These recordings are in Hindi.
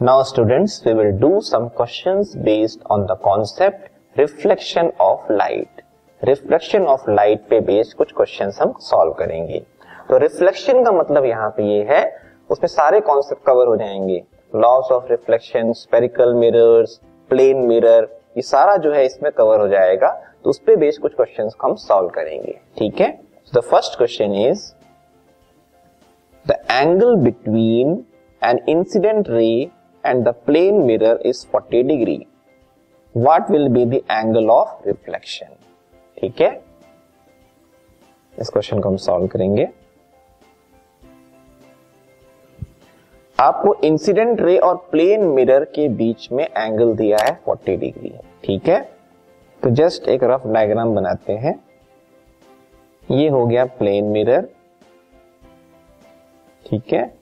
Now students, we will do some questions based on the concept reflection of light. Reflection of light पे बेस्ड कुछ क्वेश्चंस हम सॉल्व करेंगे। तो रिफ्लेक्शन का मतलब यहाँ पे ये है उसमें सारे कॉन्सेप्ट कवर हो जाएँगे। Laws of reflection spherical mirrors plane mirror ये सारा जो है इसमें कवर हो जाएगा। तो उस पर बेस्ड कुछ क्वेश्चंस हम सॉल्व करेंगे। ठीक है? The first question is the angle between an incident ray and the plane mirror is 40 degree. What will be the angle of reflection? ठीक है? इस क्वेश्चन को हम सॉल्व करेंगे। आपको इंसिडेंट रे और प्लेन मिरर के बीच में एंगल दिया है 40 डिग्री ठीक है? तो जस्ट एक रफ डायग्राम बनाते हैं। ये हो गया प्लेन मिरर ठीक है?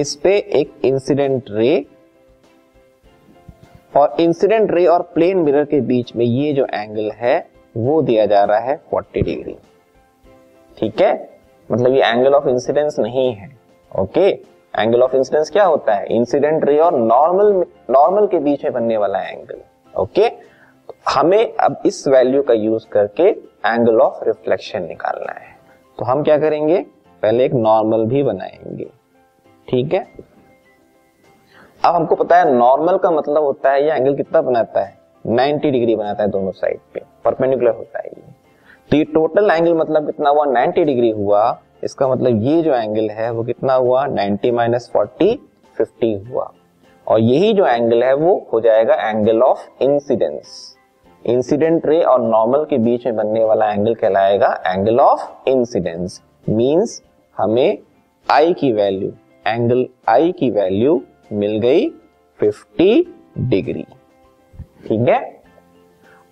इस पे एक इंसिडेंट रे और इंसिडेंट रे और प्लेन मिरर के बीच में ये जो एंगल है, वो दिया जा रहा है 40 डिग्री ठीक है? मतलब ये एंगल ऑफ़ इंसिडेंस नहीं है। ओके एंगल ऑफ़ इंसिडेंस क्या होता है? इंसिडेंट रे और नॉर्मल नॉर्मल के बीच में बनने वाला एंगल ओके हमें अब इस वैल्यू का यूज़ करके एंगल ऑफ़ रिफ्लेक्शन निकालना है। तो हम क्या करेंगे? पहले एक नॉर्मल भी बनाएँगे। ठीक है? अब हमको पता है नॉर्मल का मतलब होता है ये एंगल कितना बनाता है? 90 डिग्री बनाता है दोनों साइड पे परपेंडिकुलर होता है ये। तो ये टोटल एंगल मतलब कितना हुआ? 90 डिग्री हुआ। इसका मतलब ये जो एंगल है वो कितना हुआ? 90 माइनस फोर्टी फिफ्टी हुआ। और यही जो एंगल है वो हो जाएगा angle of incidence incident ray और नॉर्मल के बीच में बनने वाला एंगल कहलाएगा एंगल ऑफ़ इंसिडेंस मींस हमें आई की वैल्यू एंगल आई की वैल्यू मिल गई 50 डिग्री ठीक है?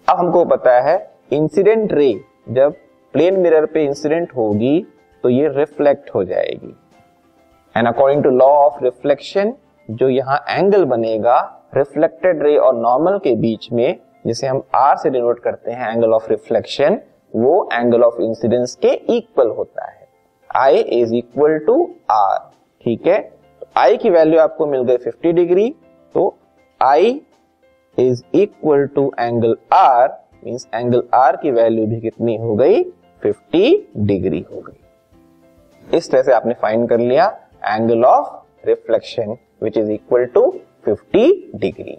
अब हमको पता है इंसिडेंट रे जब प्लेन मिरर पे इंसिडेंट होगी तो ये रिफ्लेक्ट हो जाएगी. And according to law of reflection जो यहाँ एंगल बनेगा रिफ्लेक्टेड रे और नॉर्मल के बीच में, जिसे हम आर से डिनोट करते हैं एंगल ऑफ़ रिफ्लेक्शन वो एंगल ऑफ़ इंसिडेंस के इक्वल होता है. I is equal to R ठीक है? आई की वैल्यू आपको मिल गई 50 डिग्री तो I is equal to angle R means angle R की वैल्यू भी कितनी हो गई? 50 डिग्री हो गई। इस तरह से आपने फाइंड कर लिया angle of reflection which is equal to 50 degree